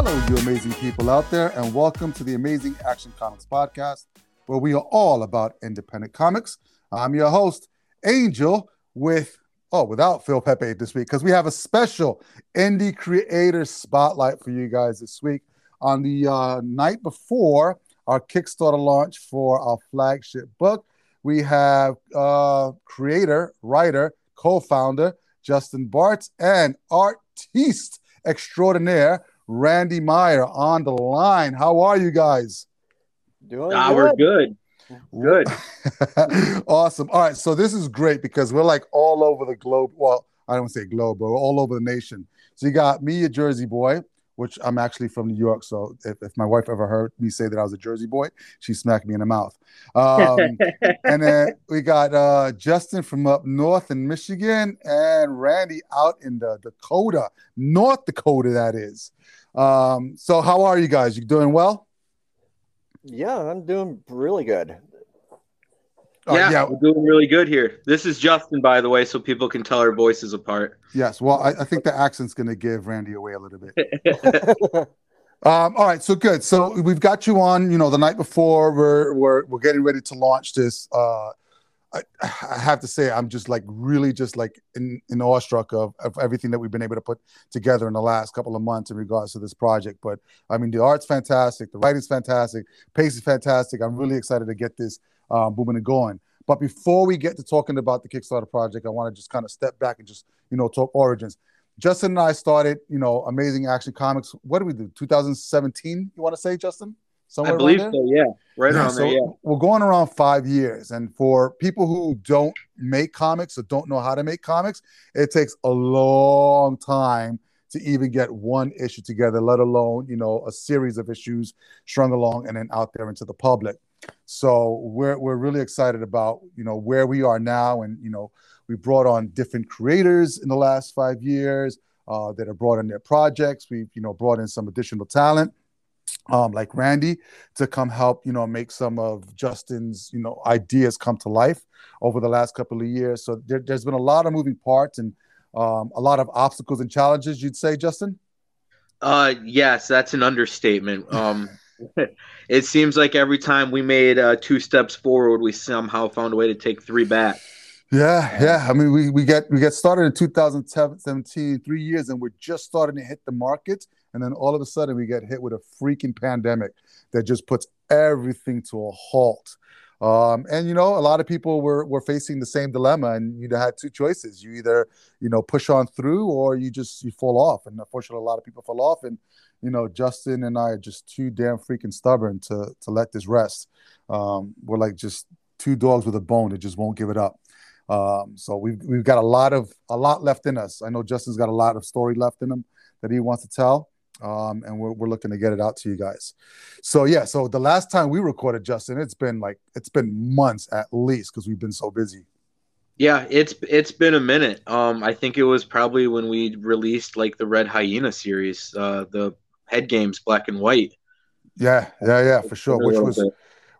Hello, you amazing people out there, and welcome to the Amazing Action Comics Podcast, where we are all about independent comics. I'm your host, Angel, with oh, without Phil Pepe this week, because we have a special indie creator spotlight for you guys this week. On the uh, night before our Kickstarter launch for our flagship book, we have uh, creator, writer, co-founder Justin Bartz and artiste extraordinaire Randy Meyer on the line. How are you guys? Doing ah, good. we're good. Good. awesome. All right. So this is great because we're like all over the globe. Well, I don't say globe, but we're all over the nation. So you got me, a Jersey boy which I'm actually from New York. So if, if, my wife ever heard me say that I was a Jersey boy, she smacked me in the mouth. Um, and then we got uh, Justin from up north in Michigan and Randy out in the Dakota, North Dakota, that is. Um, so how are you guys? You doing well? Yeah, I'm doing really good. Uh, yeah, yeah, we're doing really good here. This is Justin, by the way, so people can tell our voices apart. Yes, well, I, I think the accent's going to give Randy away a little bit. um, all right, so good. So we've got you on. You know, the night before we're we're we're getting ready to launch this. Uh, I, I have to say, I'm just like really just like in, in awestruck of, of everything that we've been able to put together in the last couple of months in regards to this project. But I mean, the art's fantastic, the writing's fantastic, pace is fantastic. I'm really excited to get this um, booming and going. But before we get to talking about the Kickstarter project, I want to just kind of step back and just you know talk origins. Justin and I started, you know, Amazing Action Comics. What did we do? 2017? You want to say, Justin? Somewhere I believe so. Yeah, right yeah, around so there. Yeah, we're going around five years, and for people who don't make comics or don't know how to make comics, it takes a long time to even get one issue together, let alone you know a series of issues strung along and then out there into the public. So we're we're really excited about you know where we are now, and you know we brought on different creators in the last five years uh, that have brought in their projects. We've you know brought in some additional talent. Um, like Randy to come help, you know, make some of Justin's, you know, ideas come to life over the last couple of years. So there, has been a lot of moving parts and um, a lot of obstacles and challenges. You'd say, Justin? Uh, yes, that's an understatement. Um, it seems like every time we made uh, two steps forward, we somehow found a way to take three back. Yeah, yeah. I mean, we, we get we get started in 2017, three years, and we're just starting to hit the market, and then all of a sudden we get hit with a freaking pandemic that just puts everything to a halt. Um, and you know, a lot of people were were facing the same dilemma, and you had two choices: you either you know push on through, or you just you fall off. And unfortunately, a lot of people fall off, and you know, Justin and I are just too damn freaking stubborn to to let this rest. Um, we're like just two dogs with a bone that just won't give it up. Um, so we've we've got a lot of a lot left in us. I know Justin's got a lot of story left in him that he wants to tell. Um, and we're, we're looking to get it out to you guys. So yeah, so the last time we recorded Justin, it's been like it's been months at least because we've been so busy. Yeah, it's it's been a minute. Um, I think it was probably when we released like the Red Hyena series, uh, the head games black and white. Yeah, yeah, yeah, for sure. Which was bit.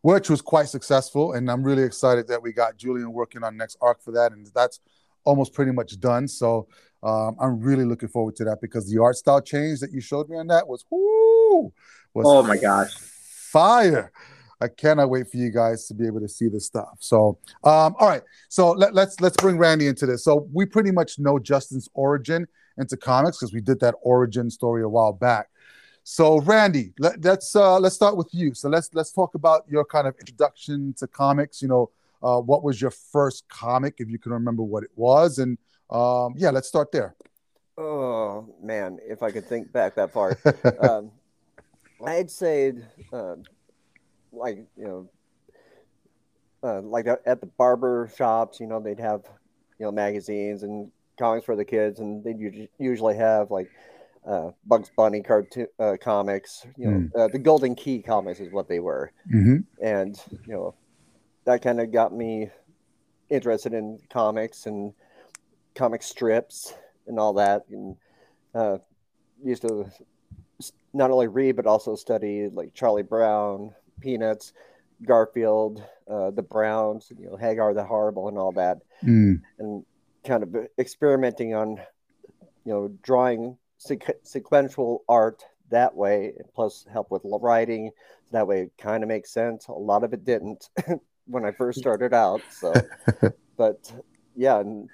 which was quite successful, and I'm really excited that we got Julian working on next arc for that, and that's almost pretty much done. So um, I'm really looking forward to that because the art style change that you showed me on that was whoo, was oh my gosh, fire. I cannot wait for you guys to be able to see this stuff. So, um, all right. So let, let's let's bring Randy into this. So we pretty much know Justin's origin into comics because we did that origin story a while back. So, Randy, let, us uh, let's start with you. So let's let's talk about your kind of introduction to comics. You know, uh, what was your first comic, if you can remember what it was, and um, yeah, let's start there. Oh man, if I could think back that far, um, I'd say, uh, like you know, uh, like at the barber shops, you know, they'd have you know magazines and comics for the kids, and they'd usually have like uh, Bugs Bunny cartoon uh, comics. You know, mm. uh, the Golden Key comics is what they were, mm-hmm. and you know that kind of got me interested in comics and comic strips and all that, and uh, used to not only read but also study like Charlie Brown, Peanuts, Garfield, uh, the Browns, you know, Hagar the Horrible, and all that, mm. and kind of experimenting on, you know, drawing sequential art that way, plus help with writing. That way, it kind of makes sense. A lot of it didn't when I first started out. So, but yeah, and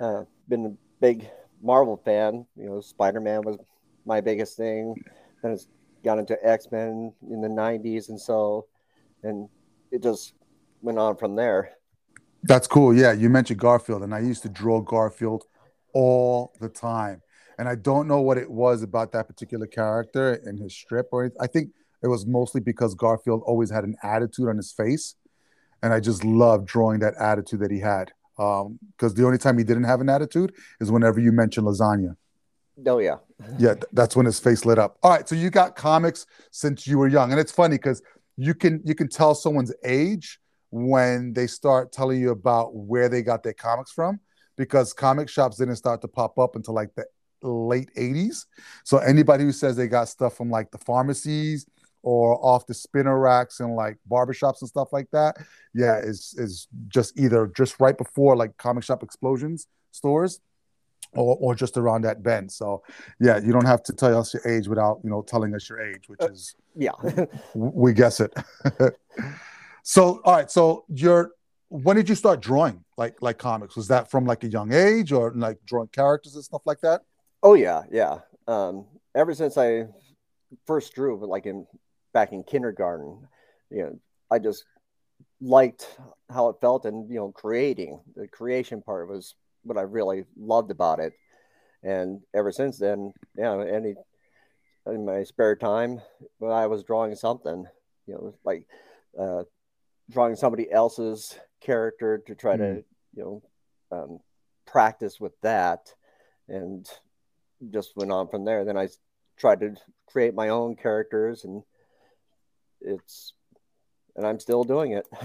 uh, been a big Marvel fan. You know, Spider Man was my biggest thing. Then it's got into X Men in the '90s, and so, and it just went on from there. That's cool. Yeah, you mentioned Garfield, and I used to draw Garfield all the time. And I don't know what it was about that particular character in his strip, or I think it was mostly because Garfield always had an attitude on his face, and I just loved drawing that attitude that he had. Because um, the only time he didn't have an attitude is whenever you mention lasagna. Oh yeah, yeah, that's when his face lit up. All right, so you got comics since you were young, and it's funny because you can you can tell someone's age when they start telling you about where they got their comics from because comic shops didn't start to pop up until like the late 80s. So anybody who says they got stuff from like the pharmacies or off the spinner racks and like barbershops and stuff like that, yeah, is is just either just right before like comic shop explosions stores or, or just around that bend. So yeah, you don't have to tell us your age without you know telling us your age, which uh, is yeah, we guess it. so all right, so you're when did you start drawing like like comics? Was that from like a young age or like drawing characters and stuff like that? Oh yeah, yeah. Um, ever since I first drew, like in back in kindergarten, you know, I just liked how it felt, and you know, creating the creation part was what I really loved about it. And ever since then, you know, any in my spare time, when I was drawing something, you know, like uh, drawing somebody else's character to try mm. to, you know, um, practice with that, and just went on from there. Then I tried to create my own characters, and it's and I'm still doing it.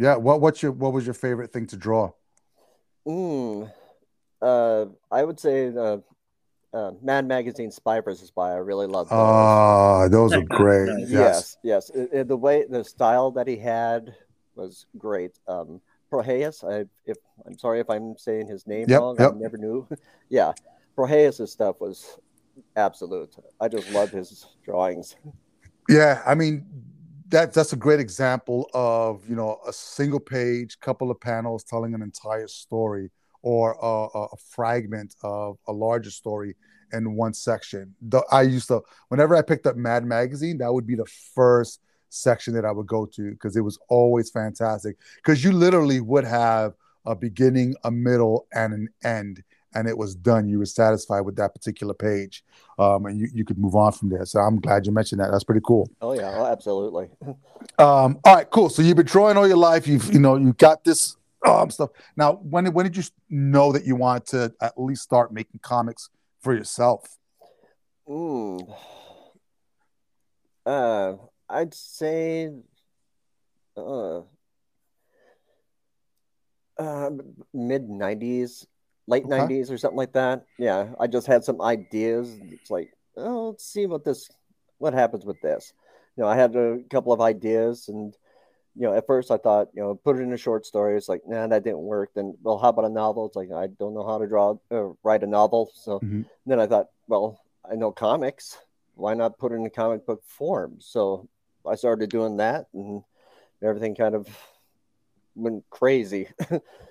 Yeah. What what's your what was your favorite thing to draw? Mm, uh, I would say the uh, Mad Magazine Spy versus Spy. I really love those. Ah, those are great. yes, yes. It, it, the way the style that he had was great. Um, Prohías, I if I'm sorry if I'm saying his name yep, wrong. Yep. I never knew. yeah, Prohías' stuff was absolute. I just love his drawings. Yeah, I mean that that's a great example of you know a single page, couple of panels telling an entire story, or a, a fragment of a larger story in one section. The, I used to whenever I picked up Mad Magazine, that would be the first section that I would go to because it was always fantastic. Because you literally would have a beginning, a middle, and an end and it was done. You were satisfied with that particular page, um, and you, you could move on from there. So I'm glad you mentioned that. That's pretty cool. Oh yeah, oh, absolutely. um, all right, cool. So you've been drawing all your life. You've you know you got this um, stuff. Now, when when did you know that you wanted to at least start making comics for yourself? Mm. Uh, I'd say. Uh, uh, mid 90s late okay. 90s or something like that. Yeah, I just had some ideas. It's like, oh, let's see what this, what happens with this. You know, I had a couple of ideas, and you know, at first I thought, you know, put it in a short story. It's like, nah, that didn't work. Then, well, how about a novel? It's like, I don't know how to draw, uh, write a novel. So mm-hmm. then I thought, well, I know comics. Why not put it in a comic book form? So I started doing that, and everything kind of went crazy.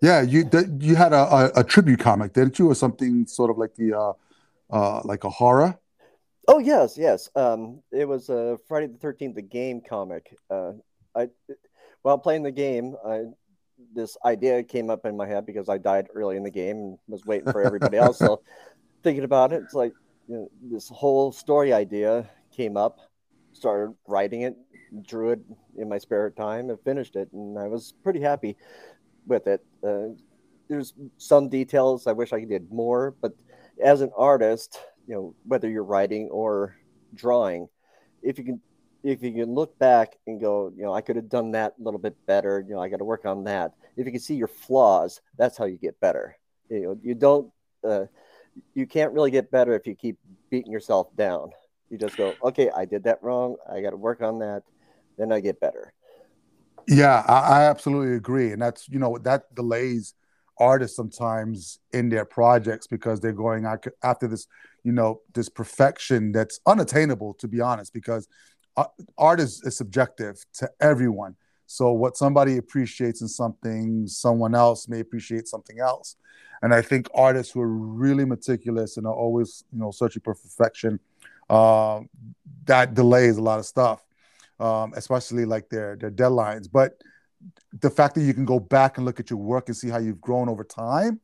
Yeah, you you had a, a, a, tribute comic, didn't you, or something sort of like the uh, uh, like a horror? Oh yes, yes. Um, it was a uh, Friday the Thirteenth, the game comic. Uh, I while playing the game, I, this idea came up in my head because I died early in the game and was waiting for everybody else. So thinking about it, it's like you know, this whole story idea came up. Started writing it, drew it in my spare time, and finished it, and I was pretty happy with it. Uh, there's some details I wish I did more, but as an artist, you know, whether you're writing or drawing, if you can if you can look back and go, you know, I could have done that a little bit better, you know, I got to work on that. If you can see your flaws, that's how you get better. You know, you don't uh, you can't really get better if you keep beating yourself down. You just go, okay, I did that wrong. I got to work on that. Then I get better. Yeah, I, I absolutely agree, and that's you know that delays artists sometimes in their projects because they're going after this you know this perfection that's unattainable to be honest because art is, is subjective to everyone. So what somebody appreciates in something someone else may appreciate something else. And i think artists who are really meticulous and are always you know searching for perfection uh, that delays a lot of stuff um, especially like their their deadlines but the fact that you can go back and look at your work and see how you've grown over time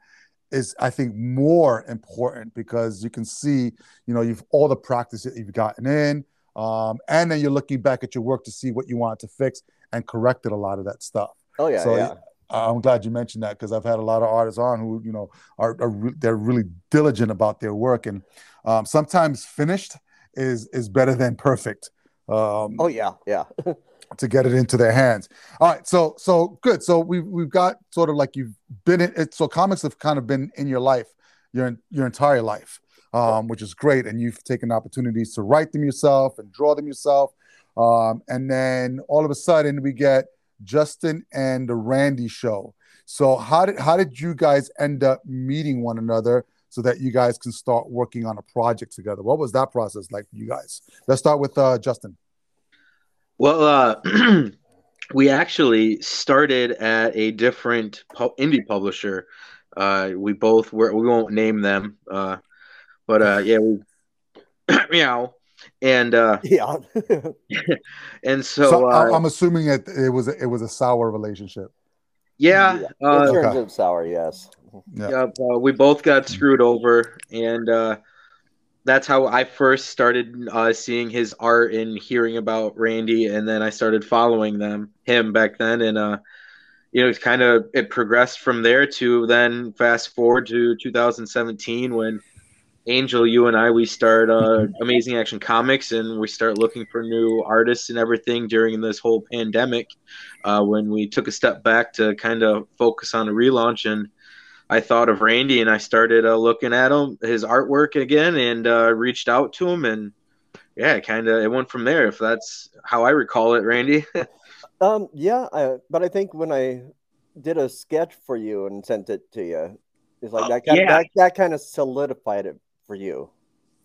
is I think more important because you can see, you know, you've all the practice that you've gotten in, um, and then you're looking back at your work to see what you want to fix and corrected a lot of that stuff. Oh yeah, so, yeah. I'm glad you mentioned that because I've had a lot of artists on who, you know, are, are re- they're really diligent about their work, and um, sometimes finished is is better than perfect. Um, oh yeah, yeah. to get it into their hands. All right, so so good. So we've we've got sort of like you've been in it. So comics have kind of been in your life, your your entire life, um, which is great. And you've taken opportunities to write them yourself and draw them yourself. Um, and then all of a sudden we get Justin and the Randy show. So how did how did you guys end up meeting one another so that you guys can start working on a project together? What was that process like for you guys? Let's start with uh, Justin. Well, uh, we actually started at a different pu- indie publisher. Uh, we both were, we won't name them, uh, but uh, yeah, we, meow. And uh, yeah, and so, so I'm assuming it, it was it was a sour relationship. Yeah, yeah. in terms okay. of sour, yes. Yeah, yeah we both got screwed over, and that's how I first started uh, seeing his art and hearing about Randy, and then I started following them him back then, and uh, you know, it's kind of it progressed from there to then fast forward to 2017 when Angel, you and I, we start uh, Amazing Action Comics, and we start looking for new artists and everything during this whole pandemic. Uh, when we took a step back to kind of focus on a relaunch and I thought of Randy and I started uh, looking at him, his artwork again, and uh, reached out to him, and yeah, kind of it went from there. If that's how I recall it, Randy. um, yeah, I, but I think when I did a sketch for you and sent it to you, it's like that. Kind yeah. that, that kind of solidified it for you.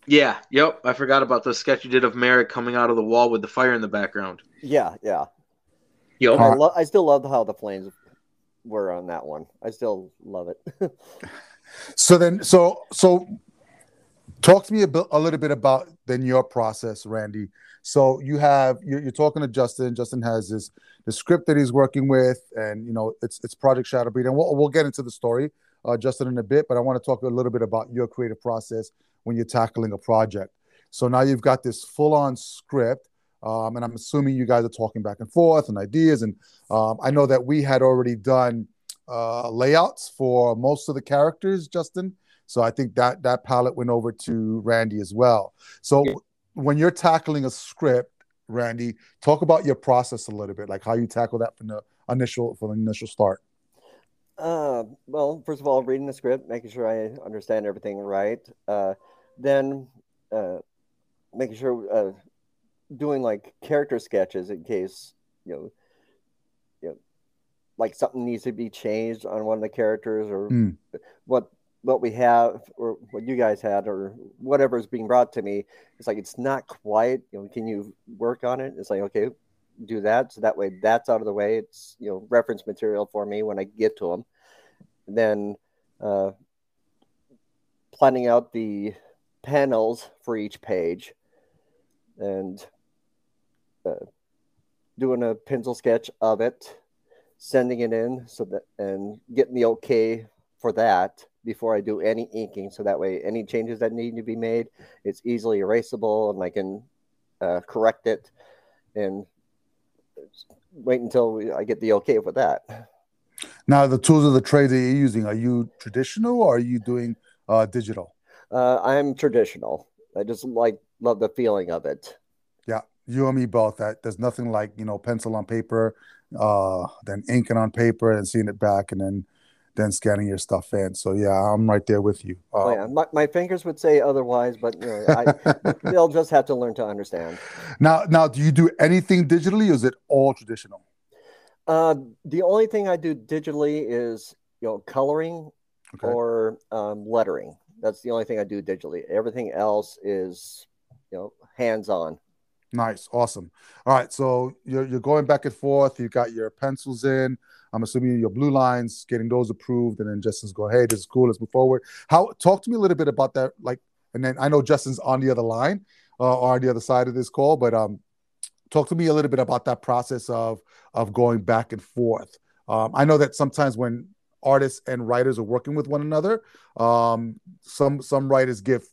Yeah. Yep. I forgot about the sketch you did of Merrick coming out of the wall with the fire in the background. Yeah. Yeah. Yep. I, lo- I still love how the flames were on that one. I still love it. so then, so so, talk to me a, little bit about then your process, Randy. So you have you're, you're, talking to Justin. Justin has this the script that he's working with, and you know it's it's Project Shadowbreed, and we'll we'll get into the story, uh, Justin, in a bit. But I want to talk a little bit about your creative process when you're tackling a project. So now you've got this full on script um, and I'm assuming you guys are talking back and forth and ideas. And um, I know that we had already done uh, layouts for most of the characters, Justin. So I think that that palette went over to Randy as well. So yeah. when you're tackling a script, Randy, talk about your process a little bit, like how you tackle that from the initial from the initial start. Uh, well, first of all, reading the script, making sure I understand everything right. Uh, then uh, making sure uh, doing like character sketches in case you know, you know, like something needs to be changed on one of the characters or mm. what what we have or what you guys had or whatever is being brought to me. It's like it's not quite. You know, can you work on it? It's like okay, do that so that way that's out of the way. It's you know reference material for me when I get to them. then uh, planning out the panels for each page and uh, doing a pencil sketch of it, sending it in so that and getting the okay for that before I do any inking. So that way, any changes that need to be made, it's easily erasable and I can uh, correct it and wait until we, I get the okay for that. Now, the tools of the trade that you're using, are you traditional or are you doing uh, digital? Uh, I'm traditional. I just like love the feeling of it you and me both that there's nothing like you know pencil on paper uh then inking on paper and seeing it back and then then scanning your stuff in so yeah i'm right there with you uh, oh, yeah. my, my fingers would say otherwise but you know, I, they'll just have to learn to understand now now do you do anything digitally or is it all traditional uh the only thing i do digitally is you know coloring okay. or um, lettering That's the only thing I do digitally. Everything else is, you know, hands on. Nice, awesome. All right, so you're you're going back and forth. You got your pencils in. I'm assuming your blue lines, getting those approved, and then Justin's going, "Hey, this is cool. Let's move forward." How? Talk to me a little bit about that. Like, and then I know Justin's on the other line, uh, or on the other side of this call, but um, talk to me a little bit about that process of of going back and forth. Um, I know that sometimes when artists and writers are working with one another, um, some some writers give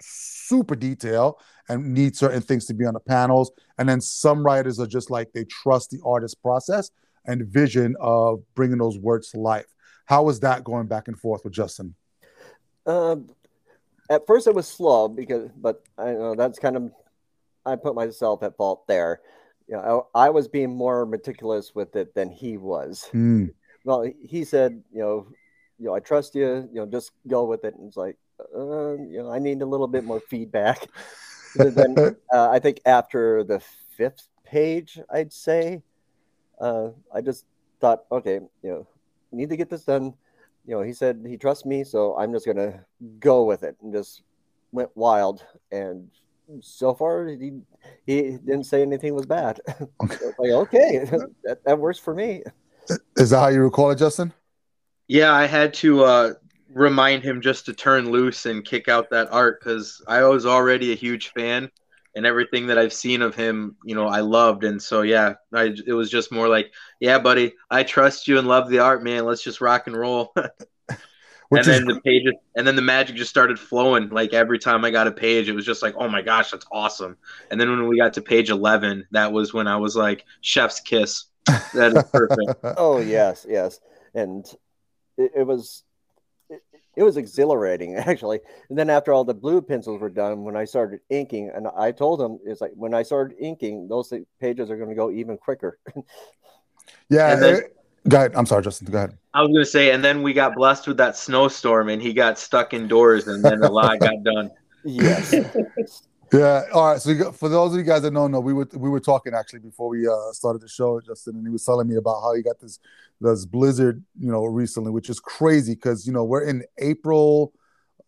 super detail and need certain things to be on the panels. And then some writers are just like they trust the artist process and vision of bringing those words to life. How was that going back and forth with Justin? Um, at first, it was slow because, but I know that's kind of I put myself at fault there. You know, I, I was being more meticulous with it than he was. Mm. Well, he said, you know, you know, I trust you. You know, just go with it. And it's like, uh, you know, I need a little bit more feedback. Then uh, I think after the fifth page, I'd say, uh, I just thought, okay, you know, need to get this done. You know, he said he trusts me, so I'm just gonna go with it and just went wild. And so far, he he didn't say anything was bad. Okay. like, okay, that, that works for me. Is that how you recall it, Justin? Yeah, I had to uh, remind him just to turn loose and kick out that art because I was already a huge fan and everything that I've seen of him, you know, I loved. And so, yeah, I, it was just more like, yeah, buddy, I trust you and love the art, man. Let's just rock and roll. and then the pages, and then the magic just started flowing. Like every time I got a page, it was just like, oh my gosh, that's awesome. And then when we got to page 11, that was when I was like, chef's kiss. That is perfect. oh, yes, yes. And it, it was it was exhilarating actually. And then after all the blue pencils were done, when I started inking, and I told him it's like when I started inking, those pages are going to go even quicker. yeah. Then, it, go ahead. I'm sorry, Justin. Go ahead. I was going to say, and then we got blessed with that snowstorm, and he got stuck indoors, and then a lot got done. Yes. Yeah. All right. So got, for those of you guys that don't know, we were we were talking actually before we uh, started the show, Justin, and he was telling me about how he got this this blizzard, you know, recently, which is crazy because you know we're in April.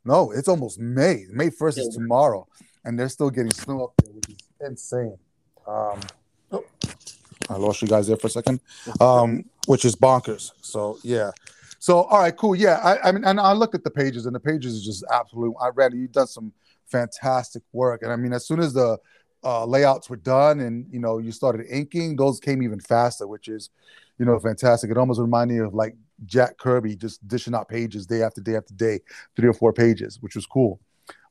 No, it's almost May. May first is tomorrow, and they're still getting snow up there, which is insane. Um, oh, I lost you guys there for a second, um, which is bonkers. So yeah. So all right, cool. Yeah, I, I mean, and I looked at the pages, and the pages is just absolute. I read you've done some fantastic work. And I mean, as soon as the uh, layouts were done and you know you started inking, those came even faster, which is you know fantastic. It almost reminded me of like Jack Kirby just dishing out pages day after day after day, three or four pages, which was cool.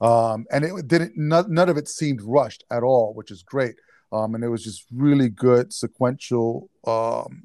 Um, and it didn't none, none of it seemed rushed at all, which is great. Um, and it was just really good sequential um,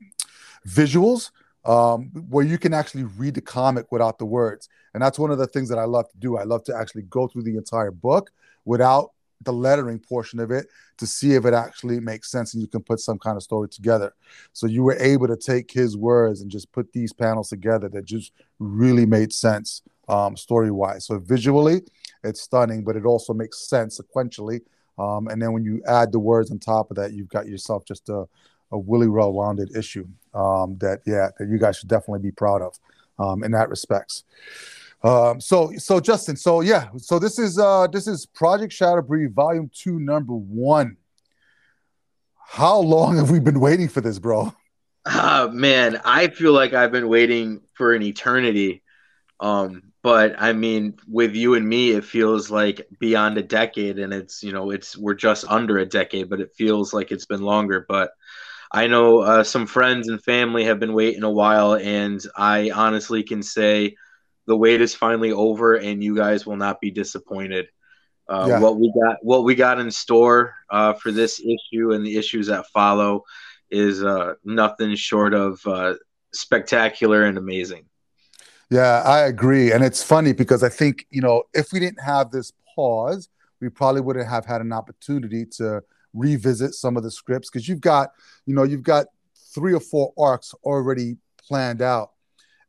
visuals um, where you can actually read the comic without the words. And that's one of the things that I love to do. I love to actually go through the entire book without the lettering portion of it to see if it actually makes sense and you can put some kind of story together. So you were able to take his words and just put these panels together that just really made sense um, story wise. So visually, it's stunning, but it also makes sense sequentially. Um, and then when you add the words on top of that, you've got yourself just a, a really well-rounded issue um, that yeah that you guys should definitely be proud of um, in that respects. Um, so so Justin, so yeah, so this is uh, this is Project Shadow Breed Volume Two, Number One. How long have we been waiting for this, bro? Uh, man, I feel like I've been waiting for an eternity. Um, but I mean, with you and me, it feels like beyond a decade, and it's you know, it's we're just under a decade, but it feels like it's been longer. But I know uh, some friends and family have been waiting a while, and I honestly can say the wait is finally over, and you guys will not be disappointed. Uh, yeah. What we got, what we got in store uh, for this issue and the issues that follow, is uh, nothing short of uh, spectacular and amazing. Yeah, I agree, and it's funny because I think you know if we didn't have this pause, we probably wouldn't have had an opportunity to revisit some of the scripts because you've got, you know, you've got three or four arcs already planned out.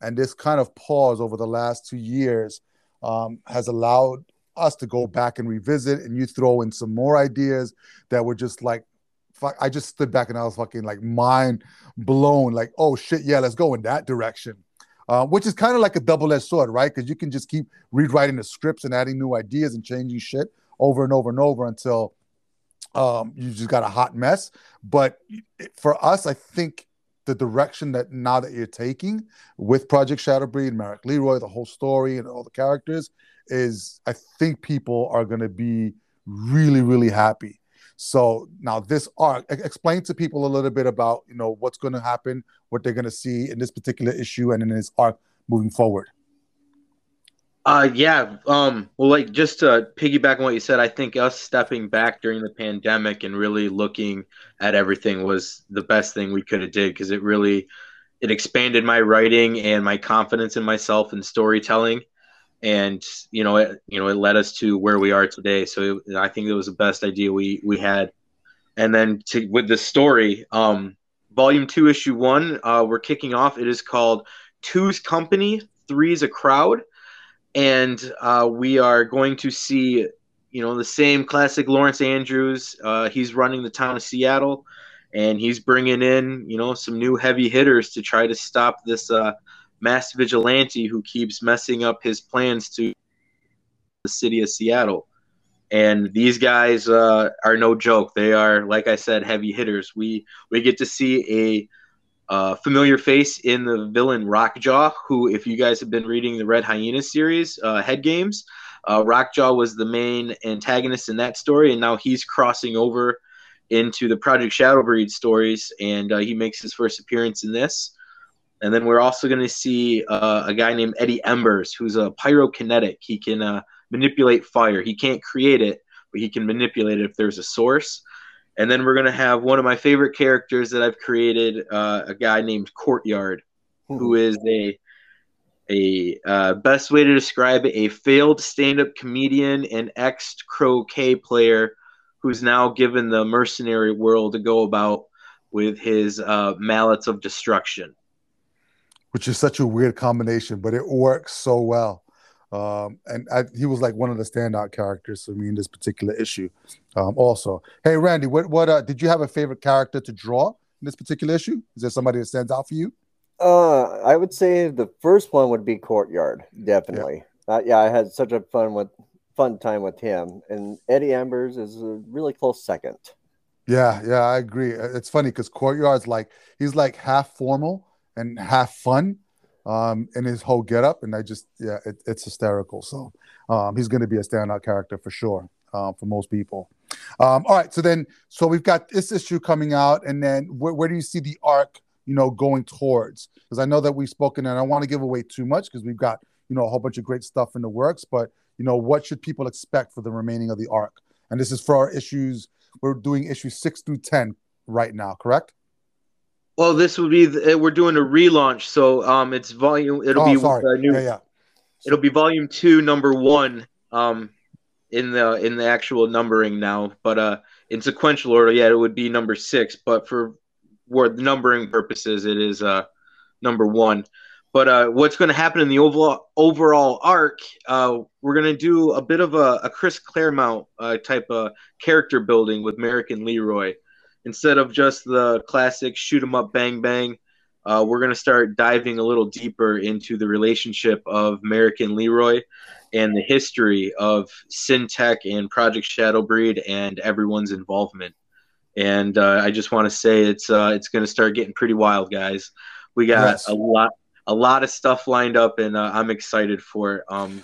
And this kind of pause over the last two years um, has allowed us to go back and revisit, and you throw in some more ideas that were just like, I just stood back and I was fucking like mind blown, like, oh shit, yeah, let's go in that direction. uh, which is kind of like a double-edged sword, right? Because you can just keep rewriting the scripts and adding new ideas and changing shit over and over and over until um, you just got a hot mess. But for us, I think the direction that now that you're taking with Project Shadowbreed, Merrick Leroy, the whole story and all the characters is, I think people are going to be really, really happy. So now this arc, explain to people a little bit about you know what's going to happen, what they're going to see in this particular issue, and in this arc moving forward. Uh, yeah. Um, well, like just to piggyback on what you said, I think us stepping back during the pandemic and really looking at everything was the best thing we could have did because it really it expanded my writing and my confidence in myself and storytelling, and you know it you know it led us to where we are today. So it, I think it was the best idea we we had. And then to with the story, um, volume two, issue one, uh, we're kicking off. It is called Two's Company, Three's a Crowd and uh, we are going to see, you know, the same classic Lawrence Andrews. Uh, he's running the town of Seattle, and he's bringing in, you know, some new heavy hitters to try to stop this uh, mass vigilante who keeps messing up his plans to the city of Seattle. And these guys uh, are no joke. They are, like I said, heavy hitters. We we get to see a uh, familiar face in the villain Rockjaw, who, if you guys have been reading the Red Hyena series, uh, Head Games, uh, Rockjaw was the main antagonist in that story, and now he's crossing over into the Project Shadowbreed stories, and uh, he makes his first appearance in this. And then we're also going to see uh, a guy named Eddie Embers, who's a pyrokinetic. He can uh, manipulate fire. He can't create it, but he can manipulate it if there's a source. And then we're going to have one of my favorite characters that I've created, uh, a guy named Courtyard, mm-hmm. who is a a uh, best way to describe it, a failed stand-up comedian and ex croquet player who's now given the mercenary world to go about with his uh, mallets of destruction. Which is such a weird combination, but it works so well. Um, and I, he was like one of the standout characters for me in this particular issue. Um, also, hey Randy, what what uh, did you have a favorite character to draw in this particular issue? Is there somebody that stands out for you? Uh, I would say the first one would be Courtyard, definitely. Yeah, uh, yeah I had such a fun with fun time with him, and Eddie Embers is a really close second. Yeah, yeah, I agree. It's funny because Courtyard's like he's like half formal and half fun um, in his whole getup, and I just yeah, it, it's hysterical. So um, he's going to be a standout character for sure um, for most people. Um, all right, so then so we've got this issue coming out, and then where, where do you see the arc? You know, going towards because I know that we've spoken, and I want to give away too much because we've got you know a whole bunch of great stuff in the works. But you know, what should people expect for the remaining of the arc? And this is for our issues. We're doing issues six through ten right now, correct? Well, this would be the, we're doing a relaunch, so um, it's volume. It'll oh, be sorry. new. Yeah, yeah. It'll be volume two, number one. Um, in the in the actual numbering now, but uh, in sequential order, yeah, it would be number six. But for word numbering purposes, it is uh number one. But uh, what's going to happen in the overall overall arc? Uh, we're going to do a bit of a, a Chris Claremont uh, type of character building with Merrick and Leroy instead of just the classic shoot 'em up, bang bang. Uh, we're going to start diving a little deeper into the relationship of Merrick and Leroy and the history of Syntech and Project Shadowbreed and everyone's involvement. And uh, I just want to say it's uh, it's going to start getting pretty wild, guys. We got yes. a lot a lot of stuff lined up, and uh, I'm excited for it. Um,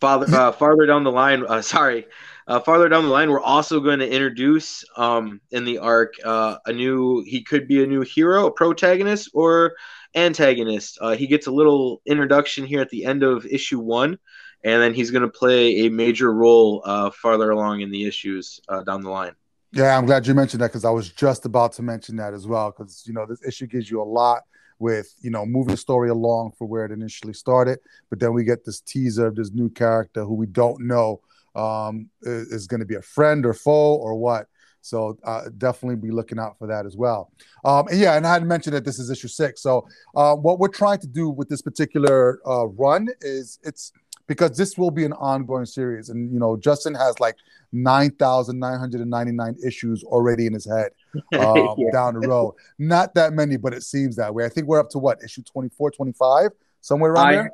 farther uh, farther down the line, uh, sorry, uh, farther down the line, we're also going to introduce um, in the arc uh, a new. He could be a new hero, a protagonist, or antagonist. Uh, he gets a little introduction here at the end of issue one, and then he's going to play a major role uh, farther along in the issues uh, down the line. Yeah, I'm glad you mentioned that because I was just about to mention that as well. Because you know this issue gives you a lot with you know moving the story along for where it initially started, but then we get this teaser of this new character who we don't know um, is, going to be a friend or foe or what. So uh, definitely be looking out for that as well. Um, and yeah, and I had mentioned that this is issue six. So uh, what we're trying to do with this particular uh, run is it's because this will be an ongoing series. And, you know, Justin has like 9,999 issues already in his head um, yeah. down the road. Not that many, but it seems that way. I think we're up to what, issue 24, 25, somewhere around I, there?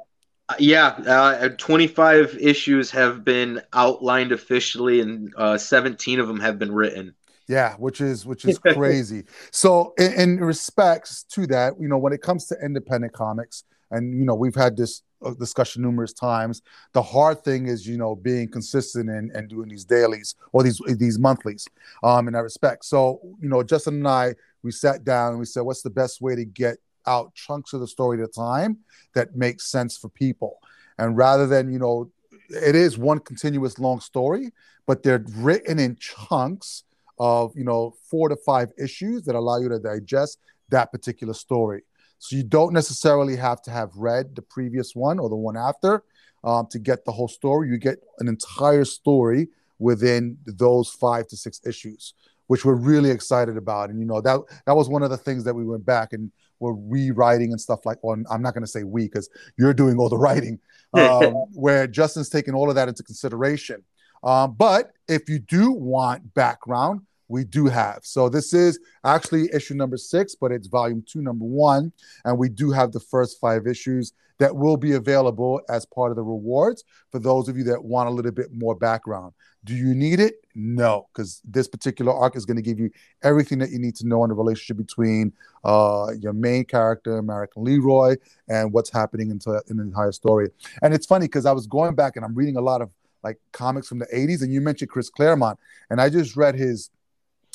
Uh, yeah, uh, 25 issues have been outlined officially, and uh, 17 of them have been written. Yeah, which is which is crazy. so, in, in, respects to that, you know, when it comes to independent comics, and you know, we've had this uh, discussion numerous times. The hard thing is, you know, being consistent and, and doing these dailies or these these monthlies. Um, in that respect. So, you know, Justin and I, we sat down and we said, what's the best way to get out chunks of the story at a time that makes sense for people, and rather than you know, it is one continuous long story, but they're written in chunks of you know four to five issues that allow you to digest that particular story. So you don't necessarily have to have read the previous one or the one after um, to get the whole story. You get an entire story within those five to six issues, which we're really excited about. And you know that that was one of the things that we went back and were rewriting and stuff like. On I'm not going to say we because you're doing all the writing, um, where Justin's taking all of that into consideration. Um, but if you do want background, we do have. So this is actually issue number six, but it's volume two, number one. And we do have the first five issues that will be available as part of the rewards for those of you that want a little bit more background. Do you need it? No, because this particular arc is going to give you everything that you need to know on the relationship between uh, your main character, Merrick and Leroy, and what's happening into in the entire story. And it's funny because I was going back and I'm reading a lot of like comics from the 80s, and you mentioned Chris Claremont, and I just read his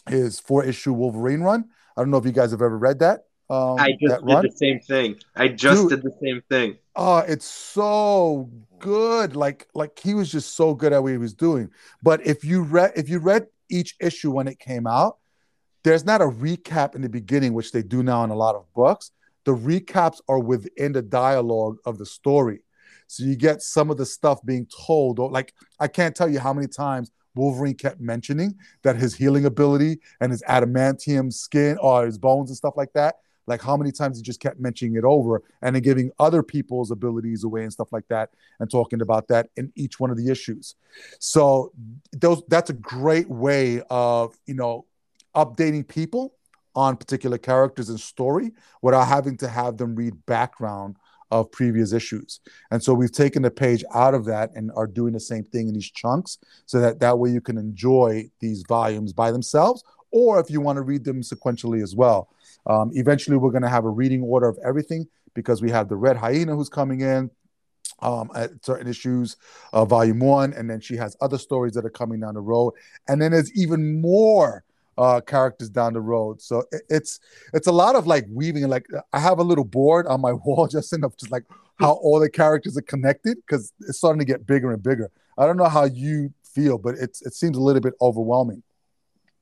his four issue Wolverine run. I don't know if you guys have ever read that. Um, I just did run. the same thing. I just Dude, did the same thing. Oh, it's so good. Like like he was just so good at what he was doing. But if you read if you read each issue when it came out, there's not a recap in the beginning, which they do now in a lot of books. The recaps are within the dialogue of the story. So you get some of the stuff being told, or like I can't tell you how many times Wolverine kept mentioning that his healing ability and his adamantium skin or his bones and stuff like that. Like how many times he just kept mentioning it over and then giving other people's abilities away and stuff like that and talking about that in each one of the issues. So those that's a great way of, you know, updating people on particular characters and story without having to have them read background of previous issues. And so we've taken the page out of that and are doing the same thing in these chunks so that that way you can enjoy these volumes by themselves or if you want to read them sequentially as well. Um, eventually, we're going to have a reading order of everything because we have the Red Hyena who's coming in um, at certain issues, uh, volume one, and then she has other stories that are coming down the road. And then there's even more uh, characters down the road. So it, it's it's a lot of like weaving. Like I have a little board on my wall just enough just like how all the characters are connected because it's starting to get bigger and bigger. I don't know how you feel, but it's it seems a little bit overwhelming.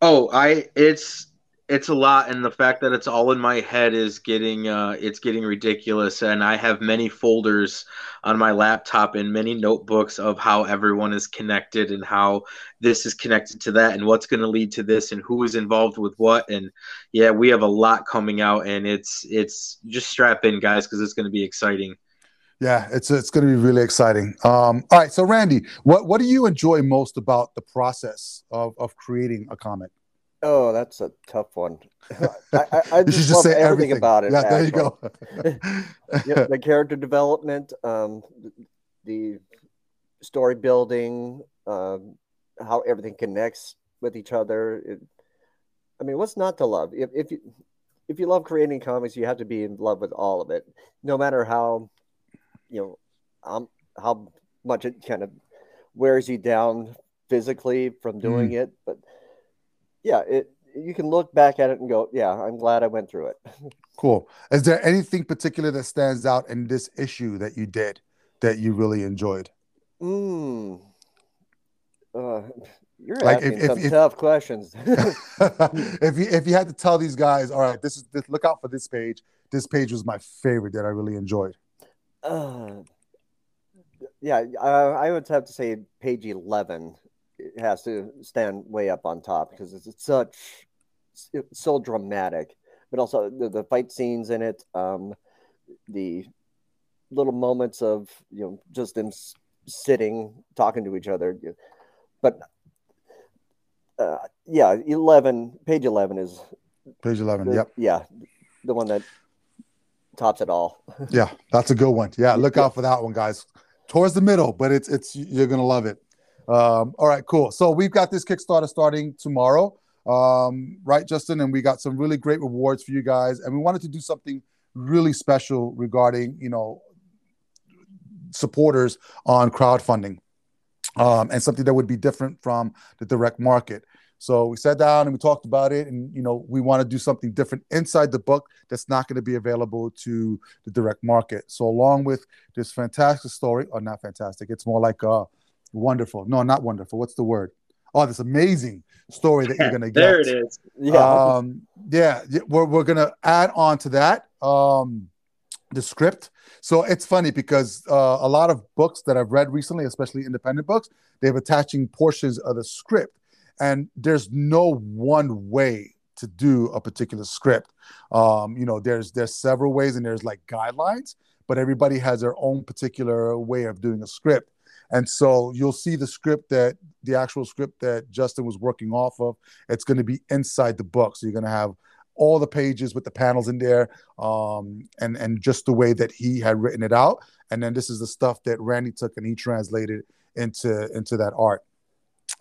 Oh, I it's it's a lot and the fact that it's all in my head is getting uh, it's getting ridiculous and i have many folders on my laptop and many notebooks of how everyone is connected and how this is connected to that and what's going to lead to this and who is involved with what and yeah we have a lot coming out and it's it's just strap in guys because it's going to be exciting. Yeah it's it's going to be really exciting. Um, all right so randy what what do you enjoy most about the process of of creating a comic Oh, that's a tough one. I, I, I just, just love everything, everything, about it. Yeah, there you go. yeah, the character development, um, the story building, um, how everything connects with each other. It, I mean, what's not to love? If, if you if you love creating comics, you have to be in love with all of it, no matter how you know um, how much it kind of wears you down physically from doing mm. it, but yeah, it you can look back at it and go, yeah, I'm glad I went through it. cool. Is there anything particular that stands out in this issue that you did that you really enjoyed? Mm. Uh, you're like asking if, some if, tough questions. if you if you had to tell these guys, all right, this is this, look out for this page. This page was my favorite that I really enjoyed. Uh, yeah, uh, I would have to say page eleven it has to stand way up on top because it's, it's such it's so dramatic, but also the, the fight scenes in it, um, the little moments of you know just them sitting talking to each other. But uh, yeah, eleven page eleven is page eleven. The, yep. Yeah, the one that tops it all. yeah, that's a good one. Yeah, look out for that one, guys. Towards the middle, but it's it's you're gonna love it. Um, all right, cool. So we've got this Kickstarter starting tomorrow, um, right, Justin? And we got some really great rewards for you guys, and we wanted to do something really special regarding you know supporters on crowdfunding um, and something that would be different from the direct market. So we sat down and we talked about it, and you know we want to do something different inside the book that's not going to be available to the direct market. So along with this fantastic story, or not fantastic, it's more like uh wonderful. No, not wonderful. What's the word? Oh, this amazing story that you're going to get. there it is. Yeah, um, yeah. We're we're going to add on to that. Um, the script. So it's funny because uh, a lot of books that I've read recently, especially independent books, they have attaching portions of the script, and there's no one way to do a particular script. Um, you know, there's there's several ways, and there's like guidelines, but everybody has their own particular way of doing a script. And so you'll see the script that the actual script that Justin was working off of. It's going to be inside the book, so you're going to have all the pages with the panels in there, um, and and just the way that he had written it out. And then this is the stuff that Randy took and he translated into into that art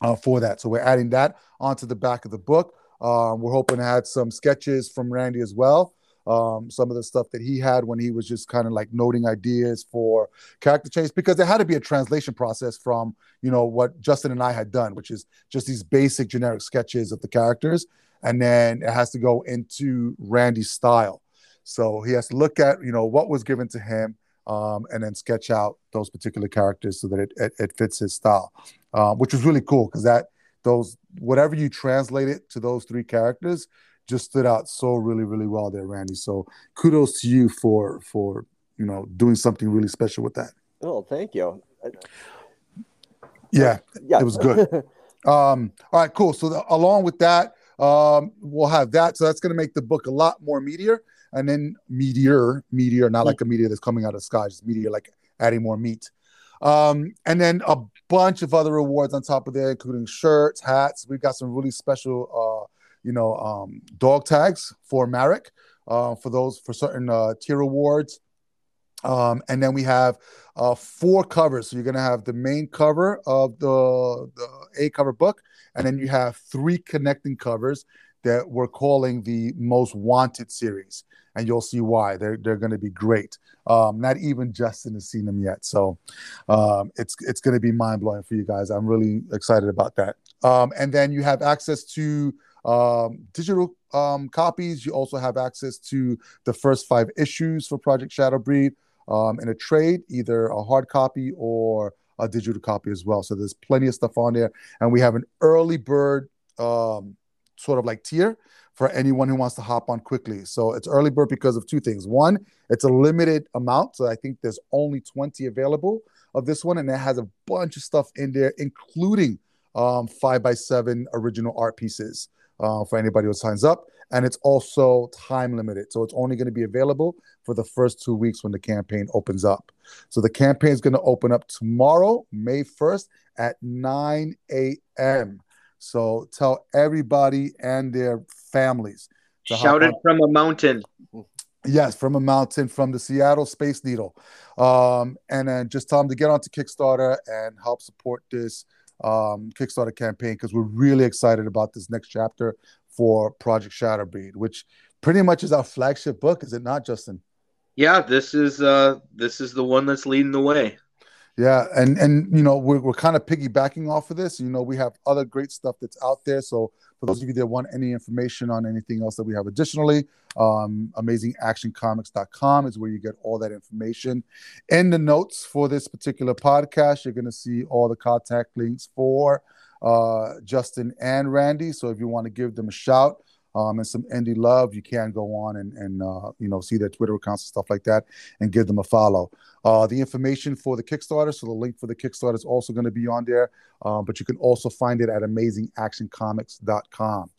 uh, for that. So we're adding that onto the back of the book. Um, we're hoping to add some sketches from Randy as well. Um, some of the stuff that he had when he was just kind of like noting ideas for character change because there had to be a translation process from you know what Justin and I had done, which is just these basic generic sketches of the characters, and then it has to go into Randy's style. So he has to look at you know what was given to him, um, and then sketch out those particular characters so that it it, it fits his style, um, which was really cool because that those whatever you translate it to those three characters just stood out so really really well there, Randy. So kudos to you for for you know doing something really special with that. Oh, thank you. Yeah, yeah. it was good. um, all right, cool. So the, along with that, um, we'll have that. So that's going to make the book a lot more meteor. And then meteor, meteor, not like a meteor that's coming out of the sky, just meteor, like adding more meat. Um, and then a bunch of other awards on top of there, including shirts, hats. We've got some really special, uh, you know, um, dog tags for Merrick, uh, for those for certain uh, tier awards. Um, and then we have uh, four covers. So you're going to have the main cover of the, the A cover book, and then you have three connecting covers that we're calling the most wanted series. And you'll see why they're they're going to be great. Um, not even Justin has seen them yet, so um, it's it's going to be mind blowing for you guys. I'm really excited about that. Um, and then you have access to um, digital um, copies. You also have access to the first five issues for Project Shadow Breed um, in a trade, either a hard copy or a digital copy as well. So there's plenty of stuff on there, and we have an early bird um, sort of like tier for anyone who wants to hop on quickly. So it's early bird because of two things. One, it's a limited amount, so I think there's only 20 available of this one, and it has a bunch of stuff in there, including um, five by seven original art pieces uh, for anybody who signs up. And it's also time limited. So it's only going to be available for the first two weeks when the campaign opens up. So the campaign is going to open up tomorrow, May 1st at 9 a.m. So tell everybody and their families. Shouted from a mountain. Yes, from a mountain, from the Seattle Space Needle. Um, and then just tell them to get onto Kickstarter and help support this um, Kickstarter campaign because we're really excited about this next chapter for Project Breed, which pretty much is our flagship book, is it not, Justin? Yeah, this is uh, this is the one that's leading the way. Yeah, and and you know we're we're kind of piggybacking off of this. You know we have other great stuff that's out there. So for those of you that want any information on anything else that we have additionally, um, amazingactioncomics.com is where you get all that information. In the notes for this particular podcast, you're going to see all the contact links for uh, Justin and Randy. So if you want to give them a shout, um, and some indie love, you can go on and, and uh, you know see their Twitter accounts and stuff like that, and give them a follow. Uh, the information for the Kickstarter, so the link for the Kickstarter is also going to be on there, uh, but you can also find it at AmazingActionComics.com.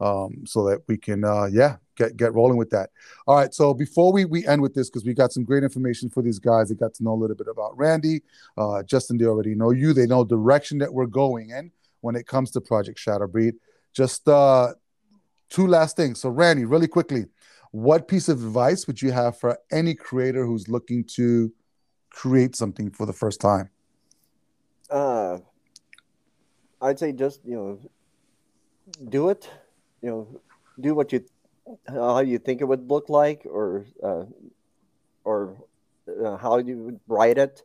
um, so that we can, uh, yeah, get get rolling with that. All right. So before we we end with this, because we got some great information for these guys, they got to know a little bit about Randy, uh, Justin. They already know you. They know direction that we're going in when it comes to Project Shadowbreed. Just uh, two last things. So Randy, really quickly, what piece of advice would you have for any creator who's looking to create something for the first time? Uh, I'd say just you know, do it. You know, do what you how you think it would look like, or uh, or uh, how you would write it.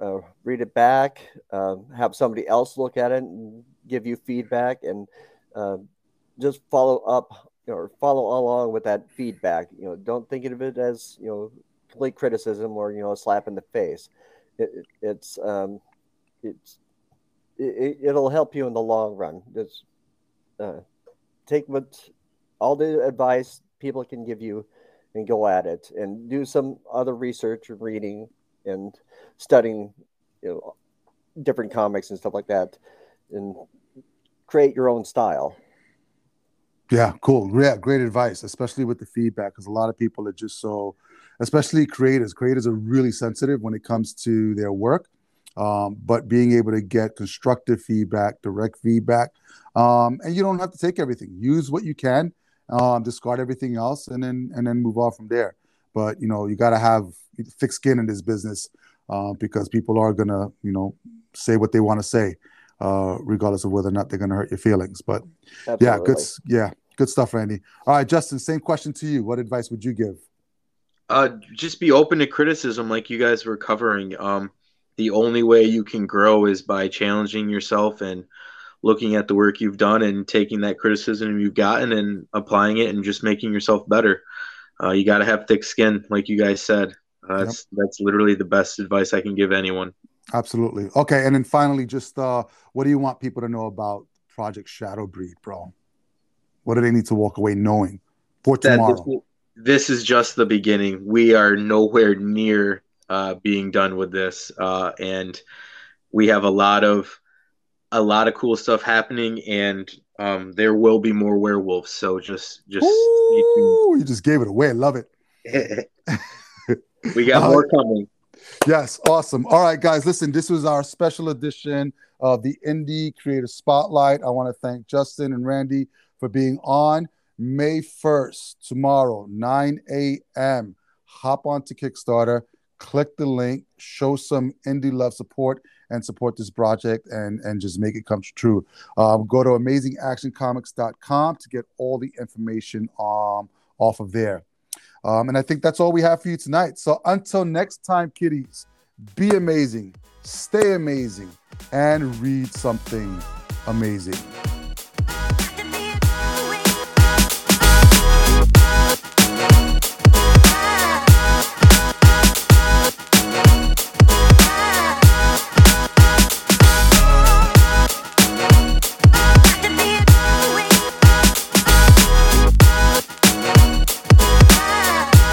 Uh, read it back. Uh, have somebody else look at it and give you feedback, and uh, just follow up you or follow along with that feedback. You know, don't think of it as you know complete criticism or you know a slap in the face. It, it's um, it's it, will help you in the long run. Just uh, take what all the advice people can give you and go at it and do some other research and reading and studying you know different comics and stuff like that and create your own style yeah cool. Yeah great advice especially with the feedback because a lot of people are just so especially creators. Creators are really sensitive when it comes to their work um, but being able to get constructive feedback direct feedback um, and you don't have to take everything. Use what you can um, discard everything else, and then and then move on from there. But you know, you got to have thick skin in this business uh, because people are gonna, you know, say what they want to say, uh, regardless of whether or not they're gonna hurt your feelings. But Absolutely. yeah, good, yeah, good stuff, Randy. All right, Justin, same question to you. What advice would you give? Uh, just be open to criticism, like you guys were covering. Um, the only way you can grow is by challenging yourself and looking at the work you've done and taking that criticism you've gotten and applying it and just making yourself better. Uh, you got to have thick skin, like you guys said. Uh, yep. that's, that's literally the best advice I can give anyone. Absolutely. Okay, and then finally, just uh, what do you want people to know about Project Shadow Breed, bro? What do they need to walk away knowing for tomorrow? This, this, is just the beginning. We are nowhere near uh, being done with this, uh, and we have a lot of a lot of cool stuff happening, and um, there will be more werewolves. So just, just Ooh, you, you, just gave it away. I Love it. we got uh, more coming. Yes, awesome. All right, guys, listen. This was our special edition of the Indie Creator Spotlight. I want to thank Justin and Randy for being on. May 1st, tomorrow, 9 a.m. Hop onto Kickstarter, click the link, show some indie love support and support this project and, and just make it come true. Um, go to amazingactioncomics.com to get all the information um, off of there. Um, and I think that's all we have for you tonight. So until next time, kiddies, be amazing, stay amazing, and read something amazing.